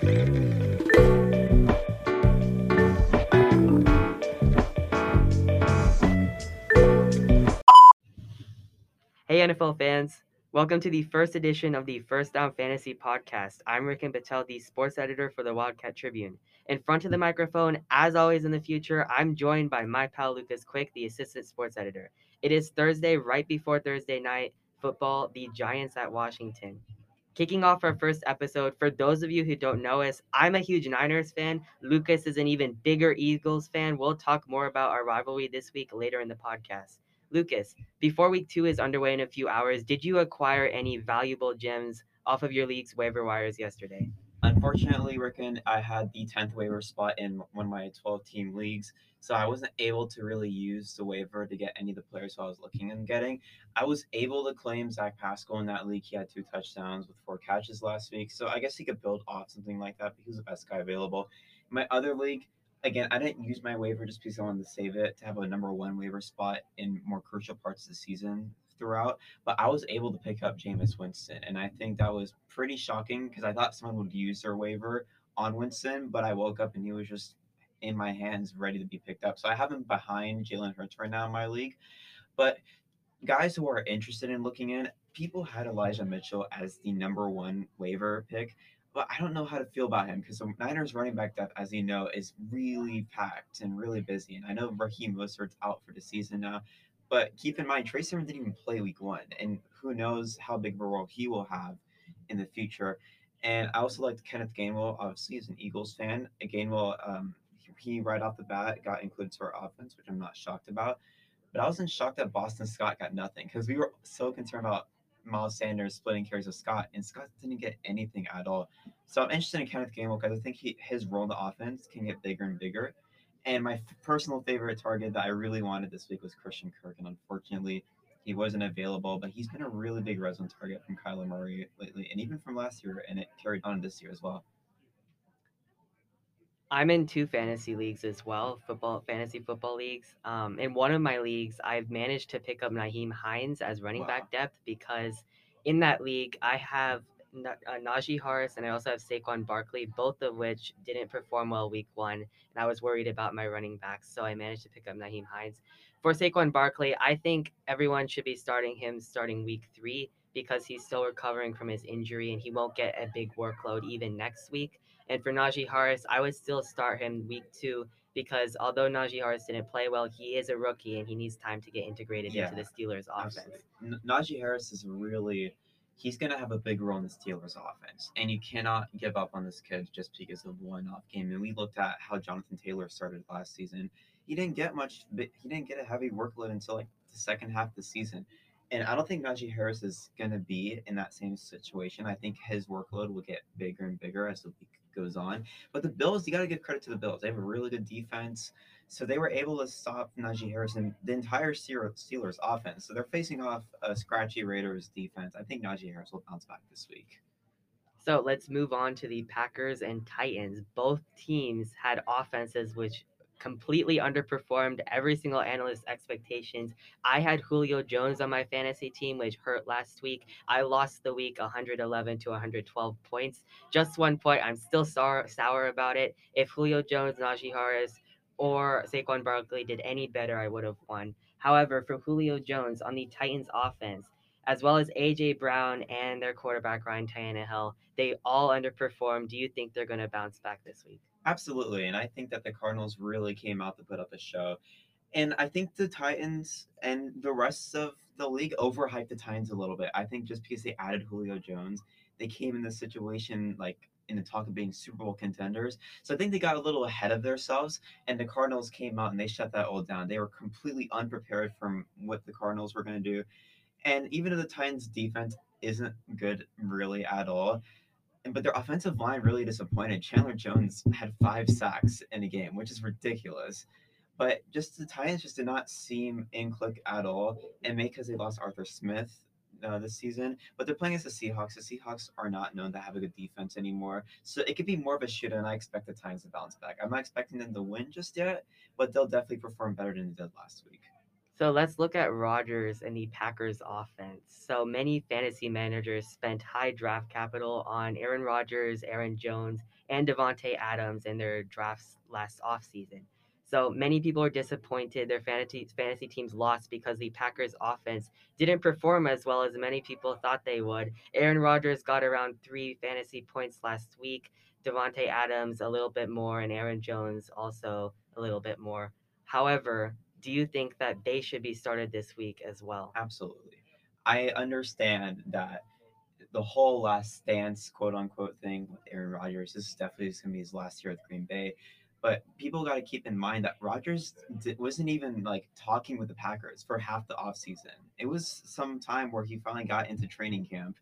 Hey, NFL fans. Welcome to the first edition of the First Down Fantasy Podcast. I'm Rickon Patel, the sports editor for the Wildcat Tribune. In front of the microphone, as always in the future, I'm joined by my pal Lucas Quick, the assistant sports editor. It is Thursday, right before Thursday night football, the Giants at Washington. Kicking off our first episode, for those of you who don't know us, I'm a huge Niners fan. Lucas is an even bigger Eagles fan. We'll talk more about our rivalry this week later in the podcast. Lucas, before week two is underway in a few hours, did you acquire any valuable gems off of your league's waiver wires yesterday? Unfortunately, Rickon, I had the 10th waiver spot in one of my 12 team leagues, so I wasn't able to really use the waiver to get any of the players I was looking and getting. I was able to claim Zach Pascal in that league. He had two touchdowns with four catches last week, so I guess he could build off something like that because he was the best guy available. My other league, again, I didn't use my waiver just because I wanted to save it to have a number one waiver spot in more crucial parts of the season throughout. But I was able to pick up Jameis Winston, and I think that was pretty shocking because I thought someone would use their waiver on Winston, but I woke up and he was just in my hands, ready to be picked up. So I have him behind Jalen Hurts right now in my league. But guys who are interested in looking in, people had Elijah Mitchell as the number one waiver pick but I don't know how to feel about him because the Niners running back depth, as you know, is really packed and really busy. And I know Raheem Mostert's out for the season now, but keep in mind, Trey Sermon didn't even play week one, and who knows how big of a role he will have in the future. And I also liked Kenneth Gainwell. Obviously, he's an Eagles fan. Gainwell, um, he right off the bat got included to our offense, which I'm not shocked about. But I wasn't shocked that Boston Scott got nothing because we were so concerned about Miles Sanders splitting carries with Scott, and Scott didn't get anything at all. So I'm interested in Kenneth Gainwell because I think he, his role in the offense can get bigger and bigger. And my f- personal favorite target that I really wanted this week was Christian Kirk, and unfortunately, he wasn't available. But he's been a really big red zone target from Kyler Murray lately, and even from last year, and it carried on this year as well. I'm in two fantasy leagues as well, football fantasy football leagues. Um, in one of my leagues, I've managed to pick up Nyheim Hines as running wow. back depth because in that league I have uh, Najee Harris and I also have Saquon Barkley, both of which didn't perform well week one, and I was worried about my running backs, so I managed to pick up Nyheim Hines. For Saquon Barkley, I think everyone should be starting him starting week three because he's still recovering from his injury and he won't get a big workload even next week. And for Najee Harris, I would still start him week two because although Najee Harris didn't play well, he is a rookie and he needs time to get integrated yeah, into the Steelers offense. N- Najee Harris is really he's going to have a big role in the Steelers offense, and you cannot give up on this kid just because of one off game. And we looked at how Jonathan Taylor started last season. He didn't get much. He didn't get a heavy workload until like the second half of the season. And I don't think Najee Harris is going to be in that same situation. I think his workload will get bigger and bigger as the week goes on. But the Bills, you got to give credit to the Bills. They have a really good defense. So they were able to stop Najee Harris and the entire Steelers offense. So they're facing off a scratchy Raiders defense. I think Najee Harris will bounce back this week. So let's move on to the Packers and Titans. Both teams had offenses which completely underperformed every single analyst's expectations. I had Julio Jones on my fantasy team, which hurt last week. I lost the week 111 to 112 points. Just one point. I'm still sour, sour about it. If Julio Jones, Najee Harris, or Saquon Barkley did any better, I would have won. However, for Julio Jones on the Titans offense, as well as AJ Brown and their quarterback Ryan Tannehill, they all underperformed. Do you think they're going to bounce back this week? Absolutely. And I think that the Cardinals really came out to put up a show. And I think the Titans and the rest of the league overhyped the Titans a little bit. I think just because they added Julio Jones, they came in this situation like in the talk of being Super Bowl contenders. So I think they got a little ahead of themselves, and the Cardinals came out and they shut that all down. They were completely unprepared from what the Cardinals were going to do. And even if the Titans' defense isn't good really at all, but their offensive line really disappointed. Chandler Jones had five sacks in a game, which is ridiculous. But just the Titans just did not seem in click at all, and because they lost Arthur Smith uh, this season. But they're playing against the Seahawks. The Seahawks are not known to have a good defense anymore, so it could be more of a shootout. And I expect the Titans to bounce back. I'm not expecting them to win just yet, but they'll definitely perform better than they did last week. So let's look at Rodgers and the Packers offense. So many fantasy managers spent high draft capital on Aaron Rodgers, Aaron Jones, and Davante Adams in their drafts last offseason. So many people are disappointed their fantasy fantasy teams lost because the Packers offense didn't perform as well as many people thought they would. Aaron Rodgers got around 3 fantasy points last week. Davante Adams a little bit more and Aaron Jones also a little bit more. However, do you think that they should be started this week as well? Absolutely. I understand that the whole last stance, quote unquote, thing with Aaron Rodgers, this is definitely going to be his last year with Green Bay. But people got to keep in mind that Rodgers wasn't even like talking with the Packers for half the offseason. It was some time where he finally got into training camp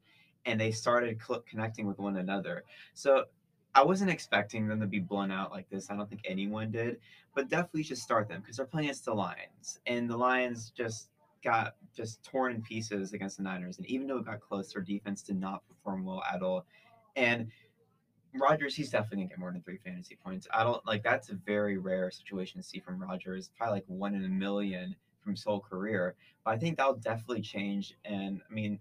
and they started cl- connecting with one another. So I wasn't expecting them to be blown out like this. I don't think anyone did, but definitely should start them because they're playing against the Lions, and the Lions just got just torn in pieces against the Niners. And even though it got close, their defense did not perform well at all. And Rodgers, he's definitely gonna get more than three fantasy points. I don't like that's a very rare situation to see from Rodgers, probably like one in a million from his whole career. But I think that'll definitely change. And I mean,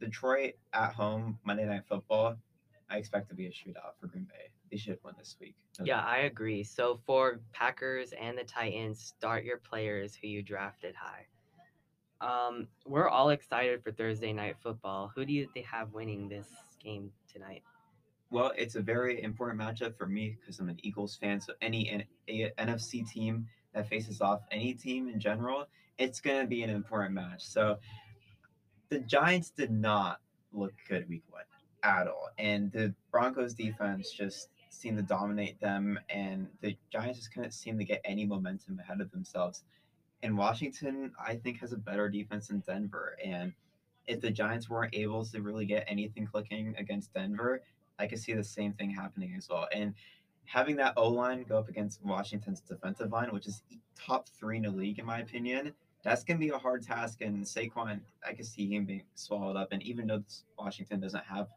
Detroit at home, Monday Night Football, I expect to be a shootout for Green Bay. They should win this week. Yeah, I agree. So for Packers and the Titans, start your players who you drafted high. Um, we're all excited for Thursday night football. Who do you think they have winning this game tonight? Well, it's a very important matchup for me because I'm an Eagles fan. So any N- a- NFC team that faces off any team in general, it's going to be an important match. So the Giants did not look good week one at all, and the Broncos defense just seemed to dominate them, and the Giants just couldn't seem to get any momentum ahead of themselves. And Washington, I think, has a better defense than Denver, and if the Giants weren't able to really get anything clicking against Denver, I could see the same thing happening as well. And having that O line go up against Washington's defensive line, which is top three in the league, in my opinion, that's going to be a hard task. And Saquon, I can see him being swallowed up. And even though Washington doesn't have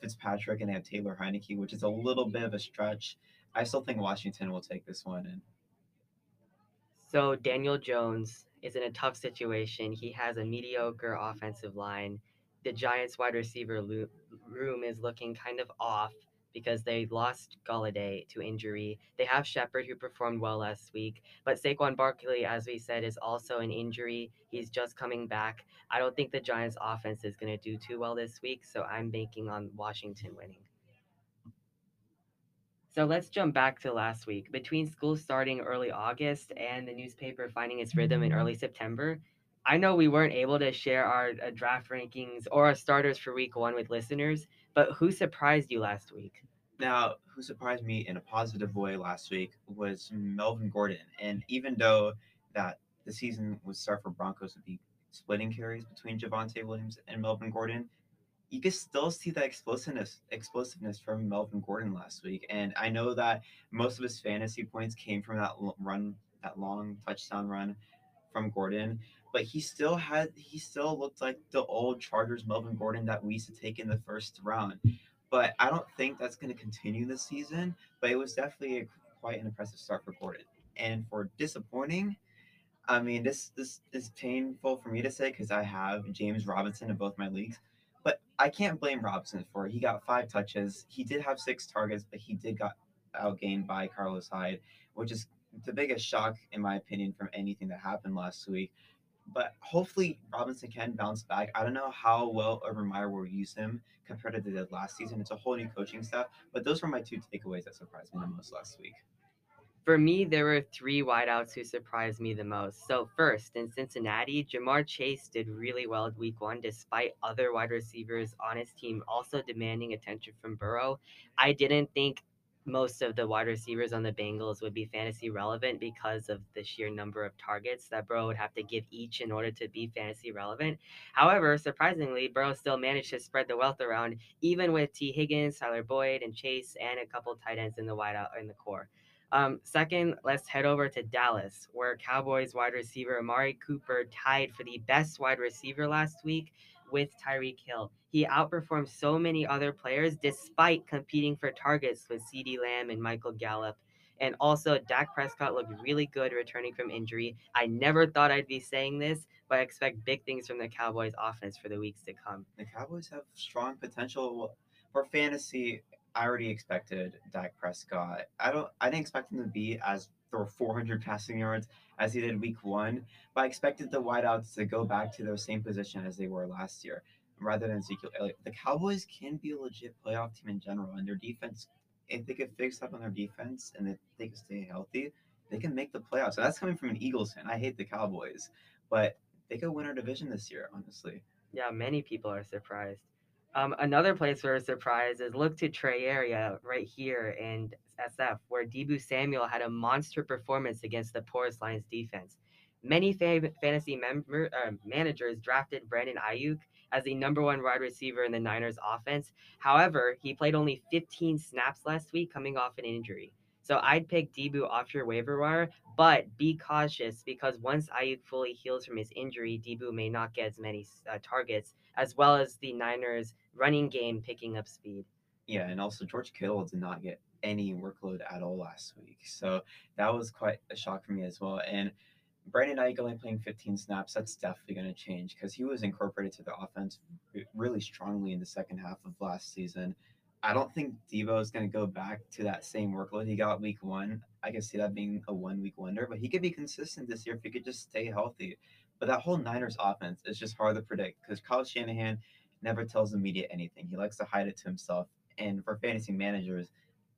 Fitzpatrick and they have Taylor Heinicke, which is a little bit of a stretch, I still think Washington will take this one. And so Daniel Jones is in a tough situation. He has a mediocre offensive line. The Giants wide receiver room is looking kind of off because they lost Golladay to injury. They have Shepard, who performed well last week, but Saquon Barkley, as we said, is also an injury. He's just coming back. I don't think the Giants' offense is going to do too well this week, so I'm banking on Washington winning. So let's jump back to last week. Between school starting early August and the newspaper finding its rhythm in early September, I know we weren't able to share our uh, draft rankings or our starters for week one with listeners, but who surprised you last week? Now, who surprised me in a positive way last week was Melvin Gordon. And even though that the season would start for Broncos would be splitting carries between Javonte Williams and Melvin Gordon, you could still see that explosiveness explosiveness from Melvin Gordon last week. And I know that most of his fantasy points came from that run, that long touchdown run from Gordon but he still had he still looked like the old Chargers Melvin Gordon that we used to take in the first round. But I don't think that's going to continue this season. But it was definitely a, quite an impressive start for Gordon. And for disappointing, I mean this this is painful for me to say because I have James Robinson in both my leagues. But I can't blame Robinson for it. He got five touches. He did have six targets, but he did got outgained by Carlos Hyde, which is the biggest shock in my opinion from anything that happened last week but hopefully Robinson can bounce back. I don't know how well Urban Meyer will use him compared to the last season. It's a whole new coaching staff, but those were my two takeaways that surprised me the most last week. For me, there were three wideouts who surprised me the most. So, first, in Cincinnati, Ja'Marr Chase did really well at week one, despite other wide receivers on his team also demanding attention from Burrow. I didn't think most of the wide receivers on the Bengals would be fantasy relevant because of the sheer number of targets that Burrow would have to give each in order to be fantasy relevant. However, surprisingly, Burrow still managed to spread the wealth around, even with Tee Higgins, Tyler Boyd, and Chase, and a couple tight ends in the wideout in the core. Um, second, let's head over to Dallas, where Cowboys wide receiver Amari Cooper tied for the best wide receiver last week with Tyreek Hill. He outperformed so many other players despite competing for targets with CeeDee Lamb and Michael Gallup. And also, Dak Prescott looked really good returning from injury. I never thought I'd be saying this, but I expect big things from the Cowboys offense for the weeks to come. The Cowboys have strong potential for fantasy. I already expected Dak Prescott. I don't. I didn't expect him to be as throw 400 passing yards as he did week one, but I expected the wideouts to go back to their same position as they were last year, rather than Ezekiel Elliott. The Cowboys can be a legit playoff team in general, and their defense, if they could fix up on their defense and if they can stay healthy, they can make the playoffs. So that's coming from an Eagles fan. I hate the Cowboys, but they could win our division this year, honestly. Yeah, many people are surprised. Um, another place for a surprise is look to Trey Area right here in SF, where Deebo Samuel had a monster performance against the porous Lions defense. Many fa- fantasy uh, managers drafted Brandon Aiyuk as the number one wide receiver in the Niners offense. However, he played only 15 snaps last week coming off an injury. So I'd pick Deebo off your waiver wire, but be cautious because once Aiyuk fully heals from his injury, Deebo may not get as many uh, targets, as well as the Niners' running game picking up speed. Yeah, and also George Kittle did not get any workload at all last week, so that was quite a shock for me as well. And Brandon Aiyuk only playing 15 snaps, that's definitely going to change because he was incorporated to the offense really strongly in the second half of last season. I don't think Deebo is going to go back to that same workload he got week one. I can see that being a one week wonder, but he could be consistent this year if he could just stay healthy. But that whole Niners offense is just hard to predict because Kyle Shanahan never tells the media anything. He likes to hide it to himself. And for fantasy managers,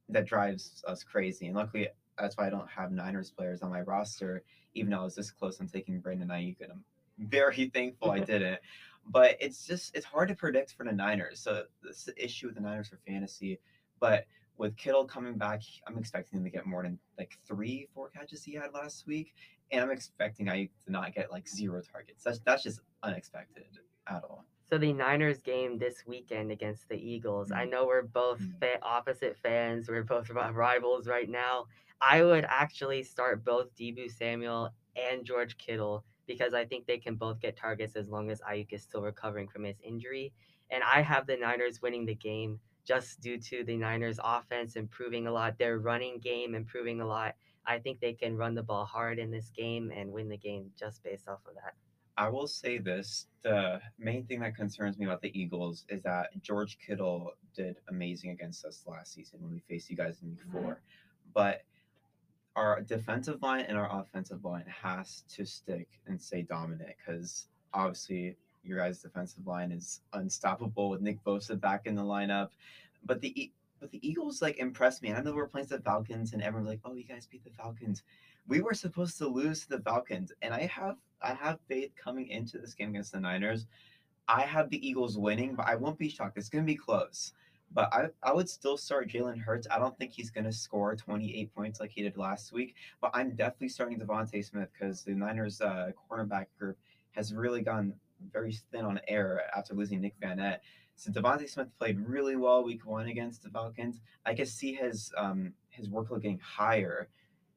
that drives us crazy. And luckily, that's why I don't have Niners players on my roster, even though I was this close on taking Brandon Aiyuk, and I'm very thankful I didn't. But it's just it's hard to predict for the Niners. So this the issue with the Niners for fantasy. But with Kittle coming back, I'm expecting him to get more than like three, four catches he had last week, and I'm expecting I to not get like zero targets. That's that's just unexpected at all. So the Niners game this weekend against the Eagles. I know we're both mm-hmm. fa- opposite fans. We're both about rivals right now. I would actually start both Deebo Samuel and George Kittle because I think they can both get targets as long as Aiyuk is still recovering from his injury. And I have the Niners winning the game just due to the Niners offense improving a lot, their running game improving a lot. I think they can run the ball hard in this game and win the game just based off of that. I will say this the main thing that concerns me about the Eagles is that George Kittle did amazing against us last season when we faced you guys in week mm-hmm. four. But our defensive line and our offensive line has to stick and stay dominant because obviously your guys' defensive line is unstoppable with Nick Bosa back in the lineup. But the but the Eagles like impressed me. And I know we're playing the Falcons, and everyone's like, "Oh, you guys beat the Falcons." We were supposed to lose to the Falcons, and I have I have faith coming into this game against the Niners. I have the Eagles winning, but I won't be shocked. It's going to be close. But I, I would still start Jalen Hurts. I don't think he's going to score 28 points like he did last week, but I'm definitely starting DeVonta Smith because the Niners' uh, cornerback group has really gone very thin on air after losing Nick Vannett. So DeVonta Smith played really well week one against the Falcons. I can see his um, his workload getting higher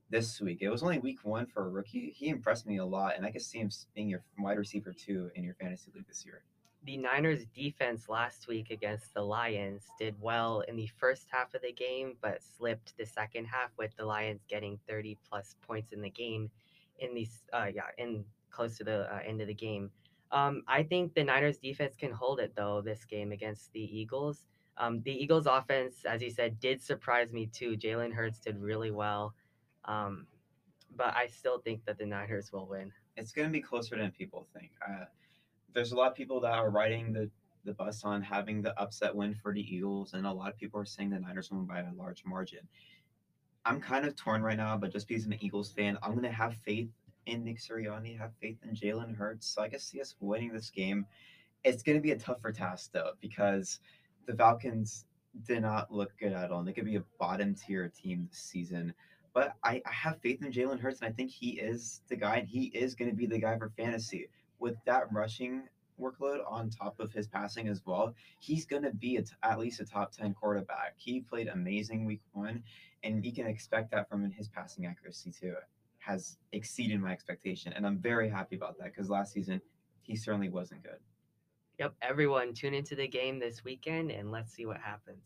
this week. It was only week one for a rookie. He impressed me a lot, and I can see him being your wide receiver two in your fantasy league this year. The Niners' defense last week against the Lions did well in the first half of the game, but slipped the second half with the Lions getting 30 plus points in the game. In these, uh, yeah, in close to the uh, end of the game. Um, I think the Niners defense can hold it though this game against the Eagles. Um, the Eagles offense, as you said, did surprise me too. Jalen Hurts did really well, um, but I still think that the Niners will win. It's going to be closer than people think. Uh, there's a lot of people that are riding the the bus on having the upset win for the Eagles, and a lot of people are saying the Niners win by a large margin. I'm kind of torn right now, but just because I'm an Eagles fan, I'm gonna have faith in Nick Sirianni, have faith in Jalen Hurts. So I can see us winning this game. It's to be a tougher task though because the Falcons did not look good at all. And they could be a bottom tier team this season. But I, I have faith in Jalen Hurts, and I think he is the guy, and he is going to be the guy for fantasy. With that rushing workload on top of his passing as well, he's going to be at least a top 10 quarterback. He played amazing week one, and you can expect that from his passing accuracy too has exceeded my expectation. And I'm very happy about that because last season he certainly wasn't good. Yep, everyone tune into the game this weekend and let's see what happens.